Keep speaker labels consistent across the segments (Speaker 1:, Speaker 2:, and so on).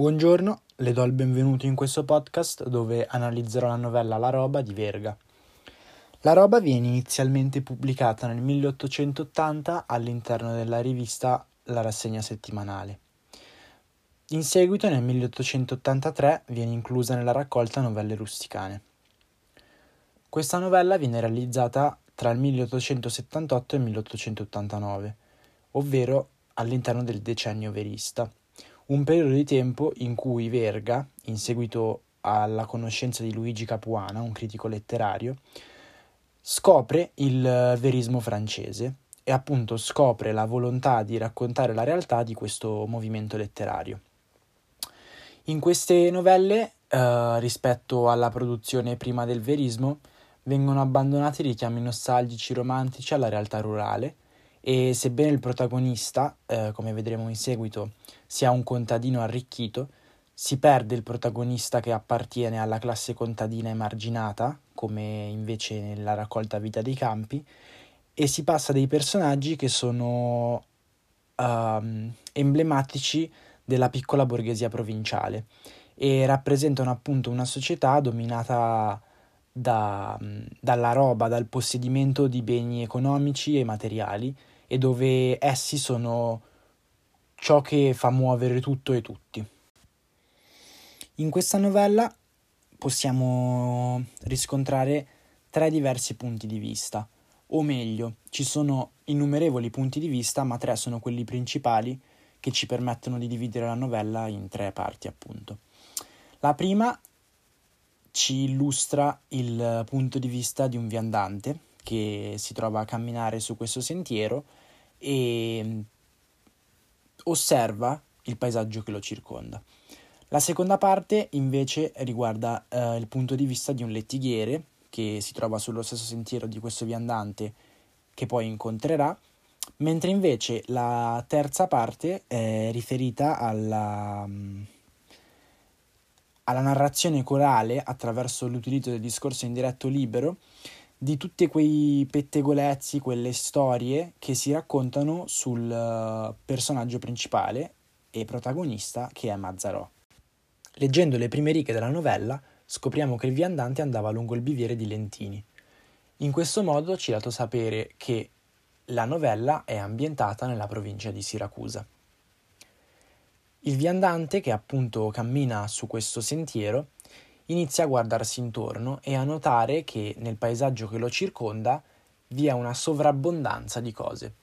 Speaker 1: Buongiorno, le do il benvenuto in questo podcast dove analizzerò la novella La roba di Verga. La roba viene inizialmente pubblicata nel 1880 all'interno della rivista La rassegna settimanale. In seguito, nel 1883, viene inclusa nella raccolta Novelle rusticane. Questa novella viene realizzata tra il 1878 e il 1889, ovvero all'interno del decennio verista un periodo di tempo in cui Verga, in seguito alla conoscenza di Luigi Capuana, un critico letterario, scopre il verismo francese e appunto scopre la volontà di raccontare la realtà di questo movimento letterario. In queste novelle, eh, rispetto alla produzione prima del verismo, vengono abbandonati richiami nostalgici romantici alla realtà rurale e sebbene il protagonista, eh, come vedremo in seguito, sia un contadino arricchito, si perde il protagonista che appartiene alla classe contadina emarginata, come invece nella raccolta Vita dei Campi, e si passa dei personaggi che sono uh, emblematici della piccola borghesia provinciale e rappresentano appunto una società dominata da, dalla roba, dal possedimento di beni economici e materiali e dove essi sono ciò che fa muovere tutto e tutti. In questa novella possiamo riscontrare tre diversi punti di vista, o meglio, ci sono innumerevoli punti di vista, ma tre sono quelli principali che ci permettono di dividere la novella in tre parti, appunto. La prima ci illustra il punto di vista di un viandante che si trova a camminare su questo sentiero e mm, osserva il paesaggio che lo circonda. La seconda parte invece riguarda eh, il punto di vista di un lettighiere che si trova sullo stesso sentiero di questo viandante che poi incontrerà, mentre invece la terza parte è riferita alla, mm, alla narrazione corale attraverso l'utilizzo del discorso in diretto libero di tutti quei pettegolezzi, quelle storie che si raccontano sul eh, personaggio principale e protagonista che è Mazzarò. Leggendo le prime righe della novella scopriamo che il viandante andava lungo il biviere di Lentini. In questo modo ci è dato sapere che la novella è ambientata nella provincia di Siracusa. Il viandante, che appunto cammina su questo sentiero, inizia a guardarsi intorno e a notare che nel paesaggio che lo circonda vi è una sovrabbondanza di cose,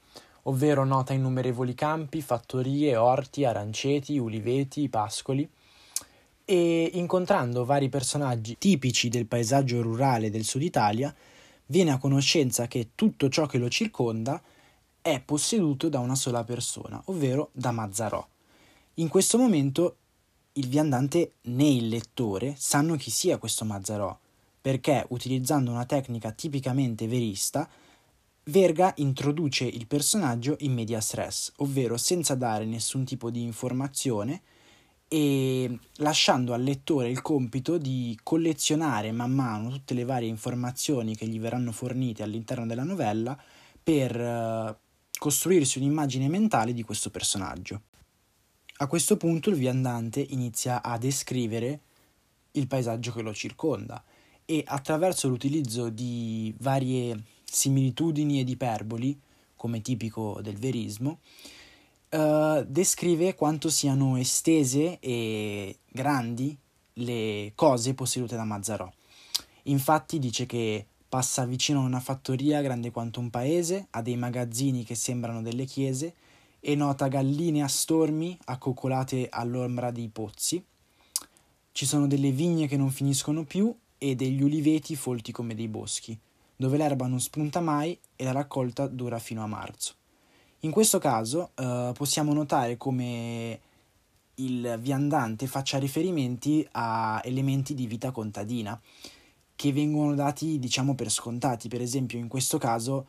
Speaker 1: ovvero nota innumerevoli campi, fattorie, orti, aranceti, uliveti, pascoli, e incontrando vari personaggi tipici del paesaggio rurale del sud Italia, viene a conoscenza che tutto ciò che lo circonda è posseduto da una sola persona, ovvero da Mazzarò. In questo momento il viandante né il lettore sanno chi sia questo Mazzarò, perché utilizzando una tecnica tipicamente verista, Verga introduce il personaggio in media stress, ovvero senza dare nessun tipo di informazione e lasciando al lettore il compito di collezionare man mano tutte le varie informazioni che gli verranno fornite all'interno della novella per uh, costruirsi un'immagine mentale di questo personaggio. A questo punto il viandante inizia a descrivere il paesaggio che lo circonda e attraverso l'utilizzo di varie similitudini ed iperboli, come tipico del verismo, eh, descrive quanto siano estese e grandi le cose possedute da Mazzarò. Infatti dice che passa vicino a una fattoria grande quanto un paese, a dei magazzini che sembrano delle chiese, e nota galline a stormi accoccolate all'ombra dei pozzi. Ci sono delle vigne che non finiscono più e degli uliveti folti come dei boschi, dove l'erba non spunta mai e la raccolta dura fino a marzo. In questo caso eh, possiamo notare come il viandante faccia riferimenti a elementi di vita contadina che vengono dati diciamo per scontati. Per esempio in questo caso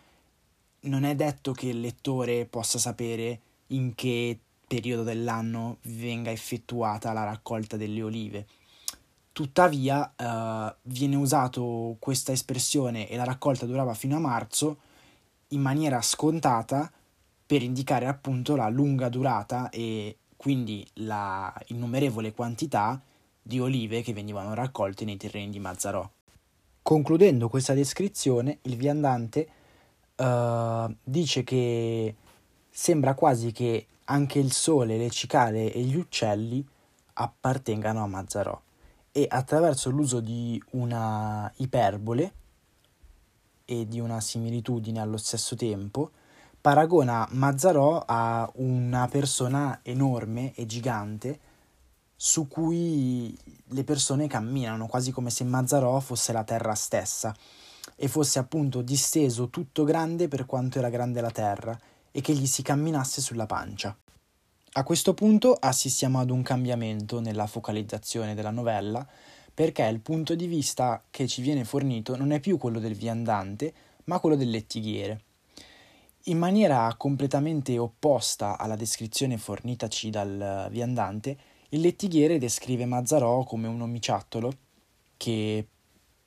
Speaker 1: non è detto che il lettore possa sapere in che periodo dell'anno venga effettuata la raccolta delle olive. Tuttavia eh, viene usato questa espressione e la raccolta durava fino a marzo in maniera scontata per indicare appunto la lunga durata e quindi la innumerevole quantità di olive che venivano raccolte nei terreni di Mazzarò. Concludendo questa descrizione, il viandante uh, dice che sembra quasi che anche il sole, le cicale e gli uccelli appartengano a Mazzarò. E attraverso l'uso di una iperbole e di una similitudine allo stesso tempo, paragona Mazzarò a una persona enorme e gigante su cui le persone camminano, quasi come se Mazzarò fosse la terra stessa e fosse appunto disteso tutto grande per quanto era grande la terra e che gli si camminasse sulla pancia. A questo punto assistiamo ad un cambiamento nella focalizzazione della novella perché il punto di vista che ci viene fornito non è più quello del viandante, ma quello del lettighiere. In maniera completamente opposta alla descrizione fornitaci dal viandante, il lettighiere descrive Mazzarò come un omiciattolo che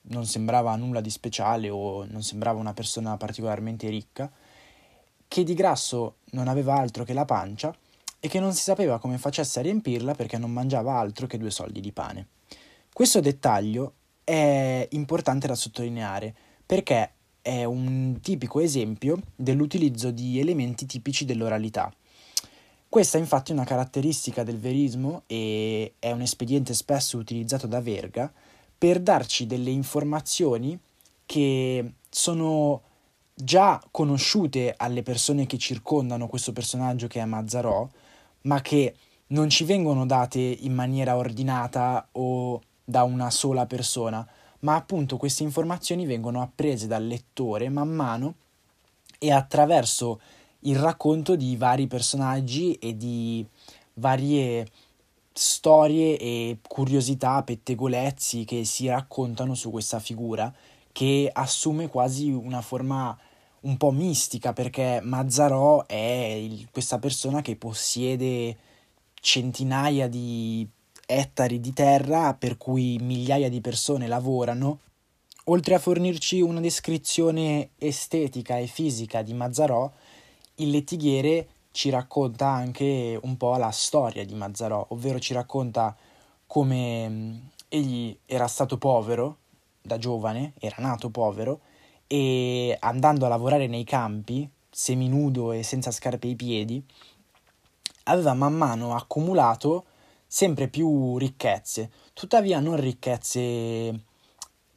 Speaker 1: non sembrava nulla di speciale o non sembrava una persona particolarmente ricca, che di grasso non aveva altro che la pancia e che non si sapeva come facesse a riempirla perché non mangiava altro che due soldi di pane. Questo dettaglio è importante da sottolineare perché è un tipico esempio dell'utilizzo di elementi tipici dell'oralità. Questa è infatti una caratteristica del verismo e è un espediente spesso utilizzato da Verga per darci delle informazioni che sono già conosciute alle persone che circondano questo personaggio che è Mazzarò, ma che non ci vengono date in maniera ordinata o da una sola persona, ma appunto queste informazioni vengono apprese dal lettore man mano e attraverso il racconto di vari personaggi e di varie storie e curiosità, pettegolezzi che si raccontano su questa figura che assume quasi una forma un po' mistica perché Mazzarò è il, questa persona che possiede centinaia di ettari di terra per cui migliaia di persone lavorano, oltre a fornirci una descrizione estetica e fisica di Mazzarò, il lettighiere ci racconta anche un po' la storia di Mazzarò, ovvero ci racconta come mm, egli era stato povero da giovane, era nato povero, e andando a lavorare nei campi, seminudo e senza scarpe ai piedi, aveva man mano accumulato sempre più ricchezze, tuttavia non ricchezze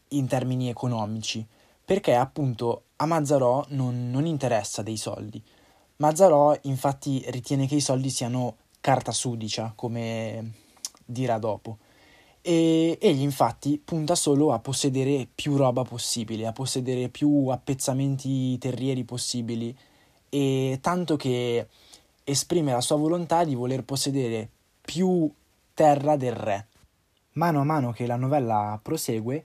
Speaker 1: in termini economici, perché appunto a Mazzarò non, non interessa dei soldi. Mazzarò infatti ritiene che i soldi siano carta sudicia, come dirà dopo. E egli infatti punta solo a possedere più roba possibile, a possedere più appezzamenti terrieri possibili, e tanto che esprime la sua volontà di voler possedere più terra del re. Mano a mano che la novella prosegue,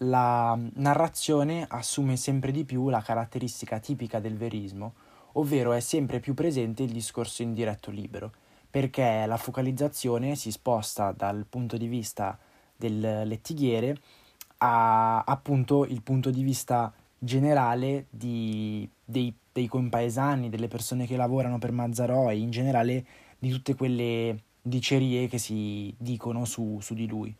Speaker 1: la narrazione assume sempre di più la caratteristica tipica del verismo, ovvero è sempre più presente il discorso in diretto libero, perché la focalizzazione si sposta dal punto di vista del lettighiere a appunto il punto di vista generale di, dei, dei compaesani, delle persone che lavorano per Mazzarò e in generale di tutte quelle dicerie che si dicono su, su di lui.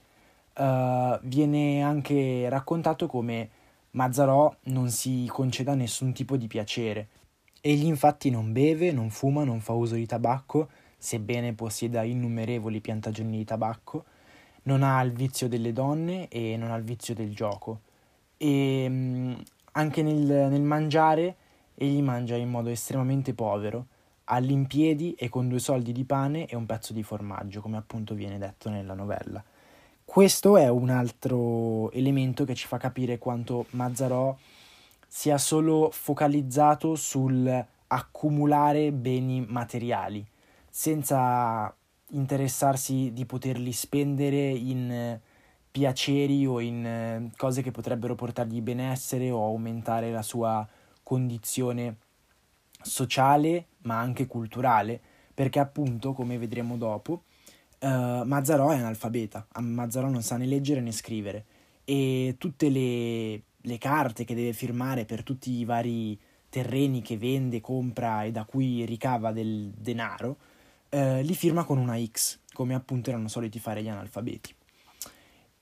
Speaker 1: Uh, viene anche raccontato come Mazzarò non si conceda nessun tipo di piacere. Egli infatti non beve, non fuma, non fa uso di tabacco, sebbene possieda innumerevoli piantagioni di tabacco, non ha il vizio delle donne e non ha il vizio del gioco. E mm, anche nel, nel mangiare egli mangia in modo estremamente povero, all'impiedi e con due soldi di pane e un pezzo di formaggio, come appunto viene detto nella novella. Questo è un altro elemento che ci fa capire quanto Mazzarò sia solo focalizzato sul accumulare beni materiali, senza interessarsi di poterli spendere in piaceri o in cose che potrebbero portargli benessere o aumentare la sua condizione sociale ma anche culturale, perché appunto, come vedremo dopo, uh, Mazzarò è analfabeta, Mazzarò non sa né leggere né scrivere. E tutte le, le carte che deve firmare per tutti i vari terreni che vende, compra e da cui ricava del denaro eh, li firma con una X, come appunto erano soliti fare gli analfabeti.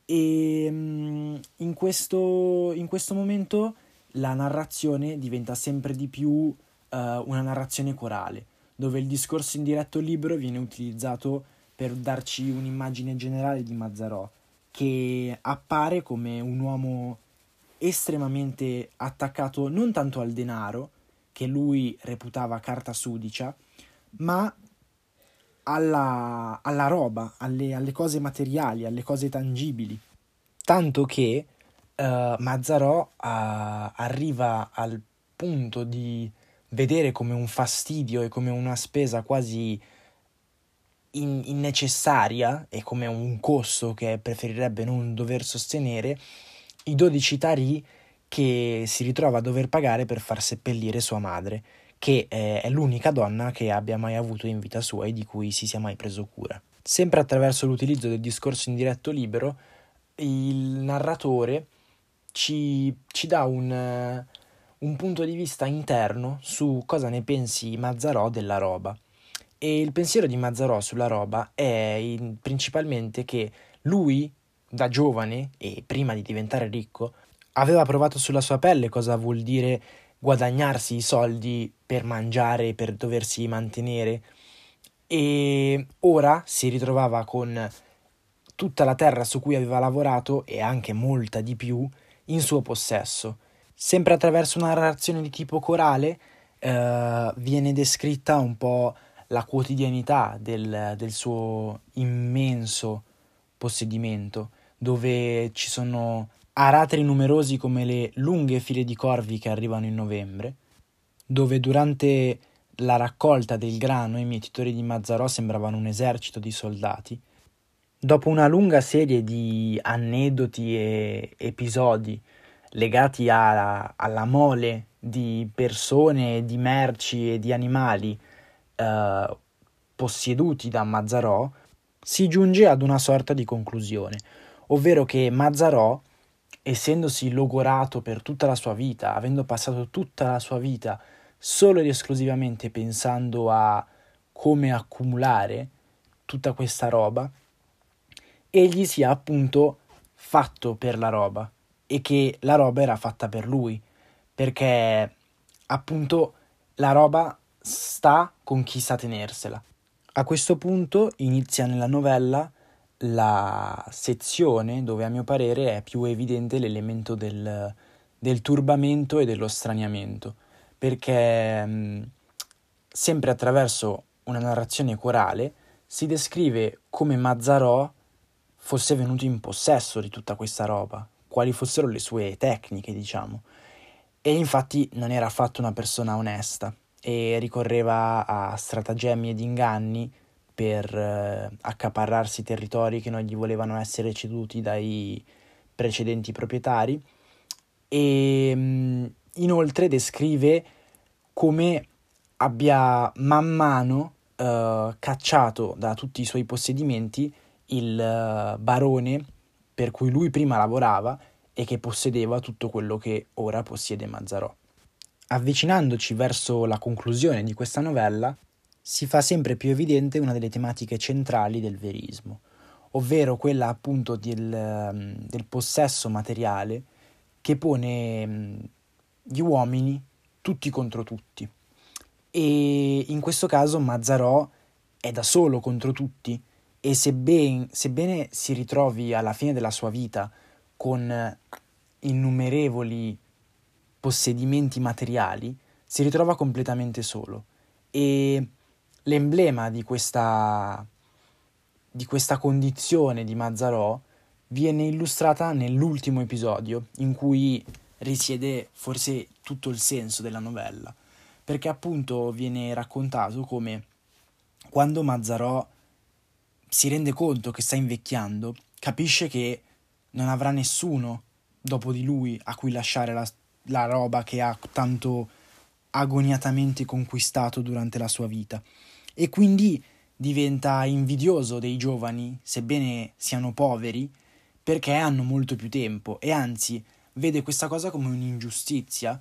Speaker 1: E mm, in questo, in questo momento la narrazione diventa sempre di più uh, una narrazione corale, dove il discorso indiretto libero viene utilizzato per darci un'immagine generale di Mazzarò, che appare come un uomo estremamente attaccato non tanto al denaro, che lui reputava carta sudicia, ma alla, alla roba, alle, alle, cose materiali, alle cose tangibili. Tanto che uh, Mazzarò uh, arriva al punto di vedere come un fastidio e come una spesa quasi in, innecessaria e come un costo che preferirebbe non dover sostenere i 12 tarì che si ritrova a dover pagare per far seppellire sua madre che è l'unica donna che abbia mai avuto in vita sua e di cui si sia mai preso cura. Sempre attraverso l'utilizzo del discorso indiretto libero, il narratore ci, ci dà un, un punto di vista interno su cosa ne pensi Mazzarò della roba. E il pensiero di Mazzarò sulla roba è in, principalmente che lui, da giovane e prima di diventare ricco, aveva provato sulla sua pelle cosa vuol dire guadagnarsi i soldi per mangiare, per doversi mantenere e ora si ritrovava con tutta la terra su cui aveva lavorato e anche molta di più in suo possesso. Sempre attraverso una narrazione di tipo corale eh, viene descritta un po' la quotidianità del, del suo immenso possedimento, dove ci sono aratri numerosi come le lunghe file di corvi che arrivano in novembre, dove durante la raccolta del grano i mietitori di Mazzarò sembravano un esercito di soldati. Dopo una lunga serie di aneddoti e episodi legati a, alla mole di persone, di merci e di animali eh, posseduti da Mazzarò, si giunge ad una sorta di conclusione, ovvero che Mazzarò essendosi logorato per tutta la sua vita, avendo passato tutta la sua vita solo ed esclusivamente pensando a come accumulare tutta questa roba, egli sia appunto fatto per la roba e che la roba era fatta per lui, perché appunto la roba sta con chi sa tenersela. A questo punto inizia nella novella la sezione dove a mio parere è più evidente l'elemento del, del turbamento e dello straniamento, perché mh, sempre attraverso una narrazione corale si descrive come Mazzarò fosse venuto in possesso di tutta questa roba, quali fossero le sue tecniche, diciamo. E infatti non era affatto una persona onesta e ricorreva a stratagemmi ed inganni per eh, accaparrarsi territori che non gli volevano essere ceduti dai precedenti proprietari e mh, mm, inoltre descrive come abbia man mano uh, cacciato da tutti i suoi possedimenti il uh, barone per cui lui prima lavorava e che possedeva tutto quello che ora possiede Mazzarò. Avvicinandoci verso la conclusione di questa novella, si fa sempre più evidente una delle tematiche centrali del verismo, ovvero quella appunto del, ehm, del possesso materiale che pone mm, gli uomini tutti contro tutti. E in questo caso Mazzarò è da solo contro tutti e sebben, sebbene si ritrovi alla fine della sua vita con innumerevoli possedimenti materiali, si ritrova completamente solo e l'emblema di questa, di questa condizione di Mazzarò viene illustrata nell'ultimo episodio, in cui risiede forse tutto il senso della novella, perché appunto viene raccontato come quando Mazzarò si rende conto che sta invecchiando, capisce che non avrà nessuno dopo di lui a cui lasciare la, la roba che ha tanto agoniatamente conquistato durante la sua vita e quindi diventa invidioso dei giovani, sebbene siano poveri, perché hanno molto più tempo e anzi vede questa cosa come un'ingiustizia,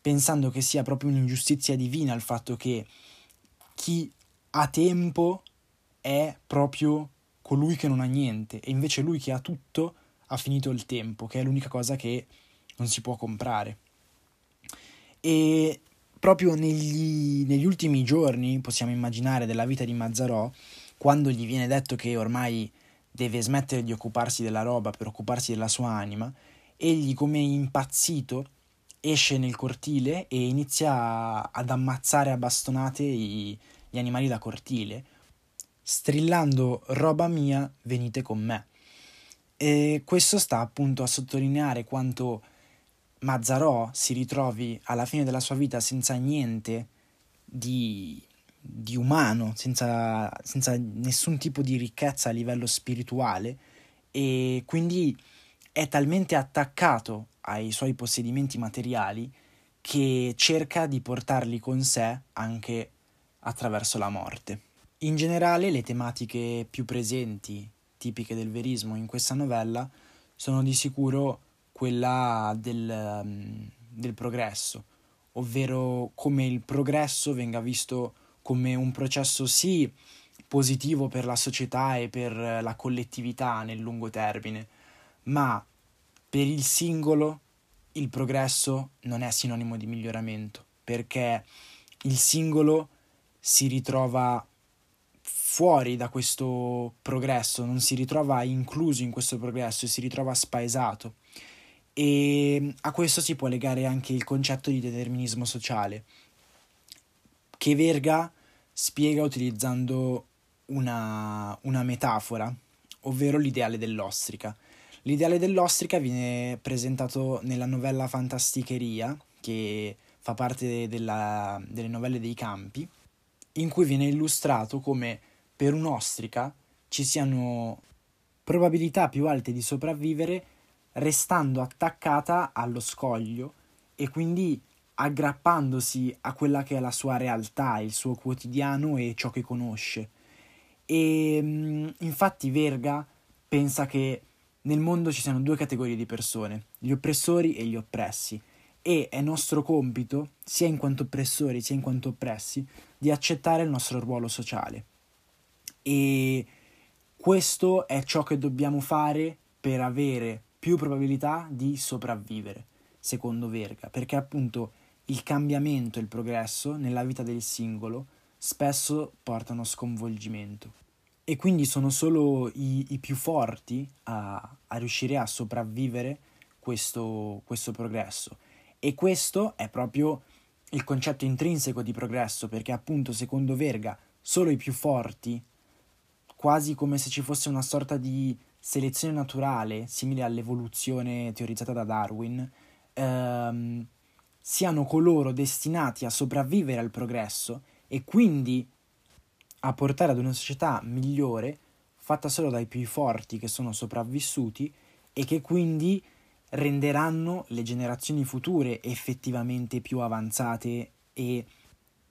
Speaker 1: pensando che sia proprio un'ingiustizia divina il fatto che chi a tempo è proprio colui che non ha niente e invece lui che ha tutto ha finito il tempo, che è l'unica cosa che non si può comprare. E proprio negli, negli ultimi giorni, possiamo immaginare, della vita di Mazzarò, quando gli viene detto che ormai deve smettere di occuparsi della roba per occuparsi della sua anima, egli come impazzito esce nel cortile e inizia ad ammazzare a bastonate i, gli animali da cortile, strillando roba mia, venite con me. E questo sta appunto a sottolineare quanto Mazzarò si ritrovi alla fine della sua vita senza niente di, di umano, senza, senza nessun tipo di ricchezza a livello spirituale e quindi è talmente attaccato ai suoi possedimenti materiali che cerca di portarli con sé anche attraverso la morte. In generale le tematiche più presenti, tipiche del verismo in questa novella, sono di sicuro quella del, um, del progresso, ovvero come il progresso venga visto come un processo sì positivo per la società e per la collettività nel lungo termine, ma per il singolo il progresso non è sinonimo di miglioramento, perché il singolo si ritrova fuori da questo progresso, non si ritrova incluso in questo progresso si ritrova spaesato. E a questo si può legare anche il concetto di determinismo sociale, che Verga spiega utilizzando una, una metafora, ovvero l'ideale dell'ostrica. L'ideale dell'ostrica viene presentato nella novella Fantasticheria, che fa parte della, delle novelle dei campi, in cui viene illustrato come per un'ostrica ci siano probabilità più alte di sopravvivere restando attaccata allo scoglio e quindi aggrappandosi a quella che è la sua realtà, il suo quotidiano e ciò che conosce. E mm, infatti Verga pensa che nel mondo ci siano due categorie di persone, gli oppressori e gli oppressi, e è nostro compito, sia in quanto oppressori sia in quanto oppressi, di accettare il nostro ruolo sociale. E questo è ciò che dobbiamo fare per avere più probabilità di sopravvivere, secondo Verga, perché appunto il cambiamento e il progresso nella vita del singolo spesso portano sconvolgimento. E quindi sono solo i, i più forti a, a, riuscire a sopravvivere questo, questo progresso. E questo è proprio il concetto intrinseco di progresso, perché appunto secondo Verga solo i più forti, quasi come se ci fosse una sorta di selezione naturale, simile all'evoluzione teorizzata da Darwin, ehm, siano coloro destinati a sopravvivere al progresso e quindi a portare ad una società migliore fatta solo dai più forti che sono sopravvissuti e che quindi renderanno le generazioni future effettivamente più avanzate e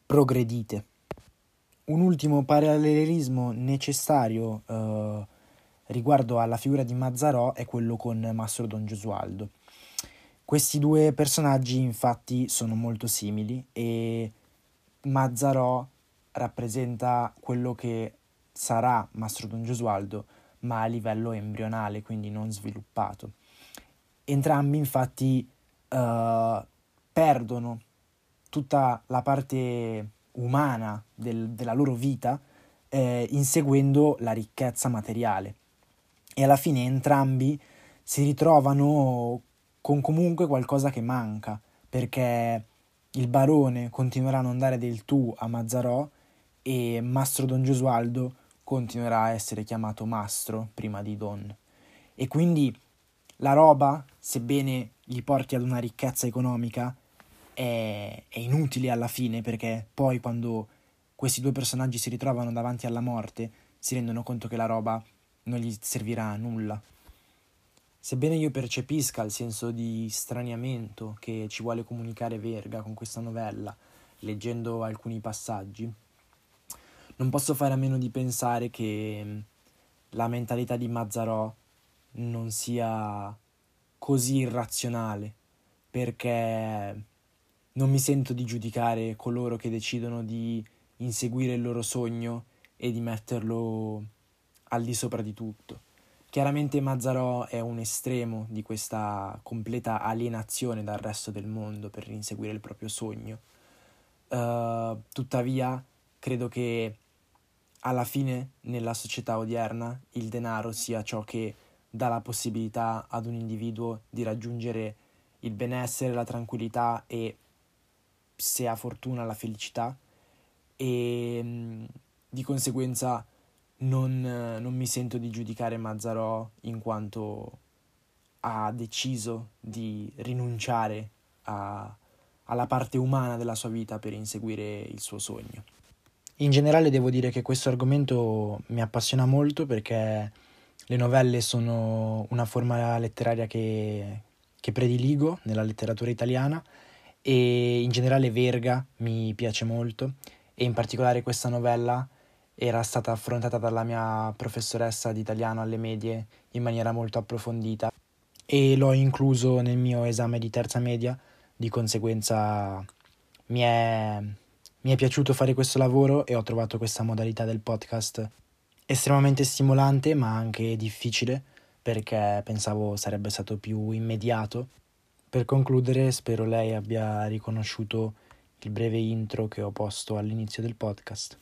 Speaker 1: progredite. Un ultimo parallelismo necessario eh, riguardo alla figura di Mazzarò è quello con Mastro Don Gesualdo. Questi due personaggi infatti sono molto simili e Mazzarò rappresenta quello che sarà Mastro Don Gesualdo ma a livello embrionale, quindi non sviluppato. Entrambi infatti uh, perdono tutta la parte umana del, della loro vita eh, inseguendo la ricchezza materiale e alla fine entrambi si ritrovano con comunque qualcosa che manca, perché il barone continuerà a non dare del tu a Mazzarò e Mastro Don Gesualdo continuerà a essere chiamato Mastro prima di Don. E quindi la roba, sebbene gli porti ad una ricchezza economica, è, è inutile alla fine perché poi quando questi due personaggi si ritrovano davanti alla morte si rendono conto che la roba non gli servirà a nulla. Sebbene io percepisca il senso di straniamento che ci vuole comunicare Verga con questa novella, leggendo alcuni passaggi, non posso fare a meno di pensare che mm, la mentalità di Mazzarò non sia così irrazionale, perché non mi sento di giudicare coloro che decidono di inseguire il loro sogno e di metterlo al di sopra di tutto. Chiaramente Mazzarò è un estremo di questa completa alienazione dal resto del mondo per inseguire il proprio sogno. Uh, tuttavia, credo che alla fine, nella società odierna, il denaro sia ciò che dà la possibilità ad un individuo di raggiungere il benessere, la tranquillità e, se ha fortuna, la felicità. E di conseguenza non, non mi sento di giudicare Mazzarò in quanto ha deciso di rinunciare a, alla parte umana della sua vita per inseguire il suo sogno. In generale devo dire che questo argomento mi appassiona molto perché le novelle sono una forma letteraria che, che prediligo nella letteratura italiana e in generale Verga mi piace molto e in particolare questa novella era stata affrontata dalla mia professoressa di italiano alle medie in maniera molto approfondita e l'ho incluso nel mio esame di terza media, di conseguenza mi è, mi è piaciuto fare questo lavoro e ho trovato questa modalità del podcast estremamente stimolante ma anche difficile perché pensavo sarebbe stato più immediato. Per concludere spero lei abbia riconosciuto il breve intro che ho posto all'inizio del podcast.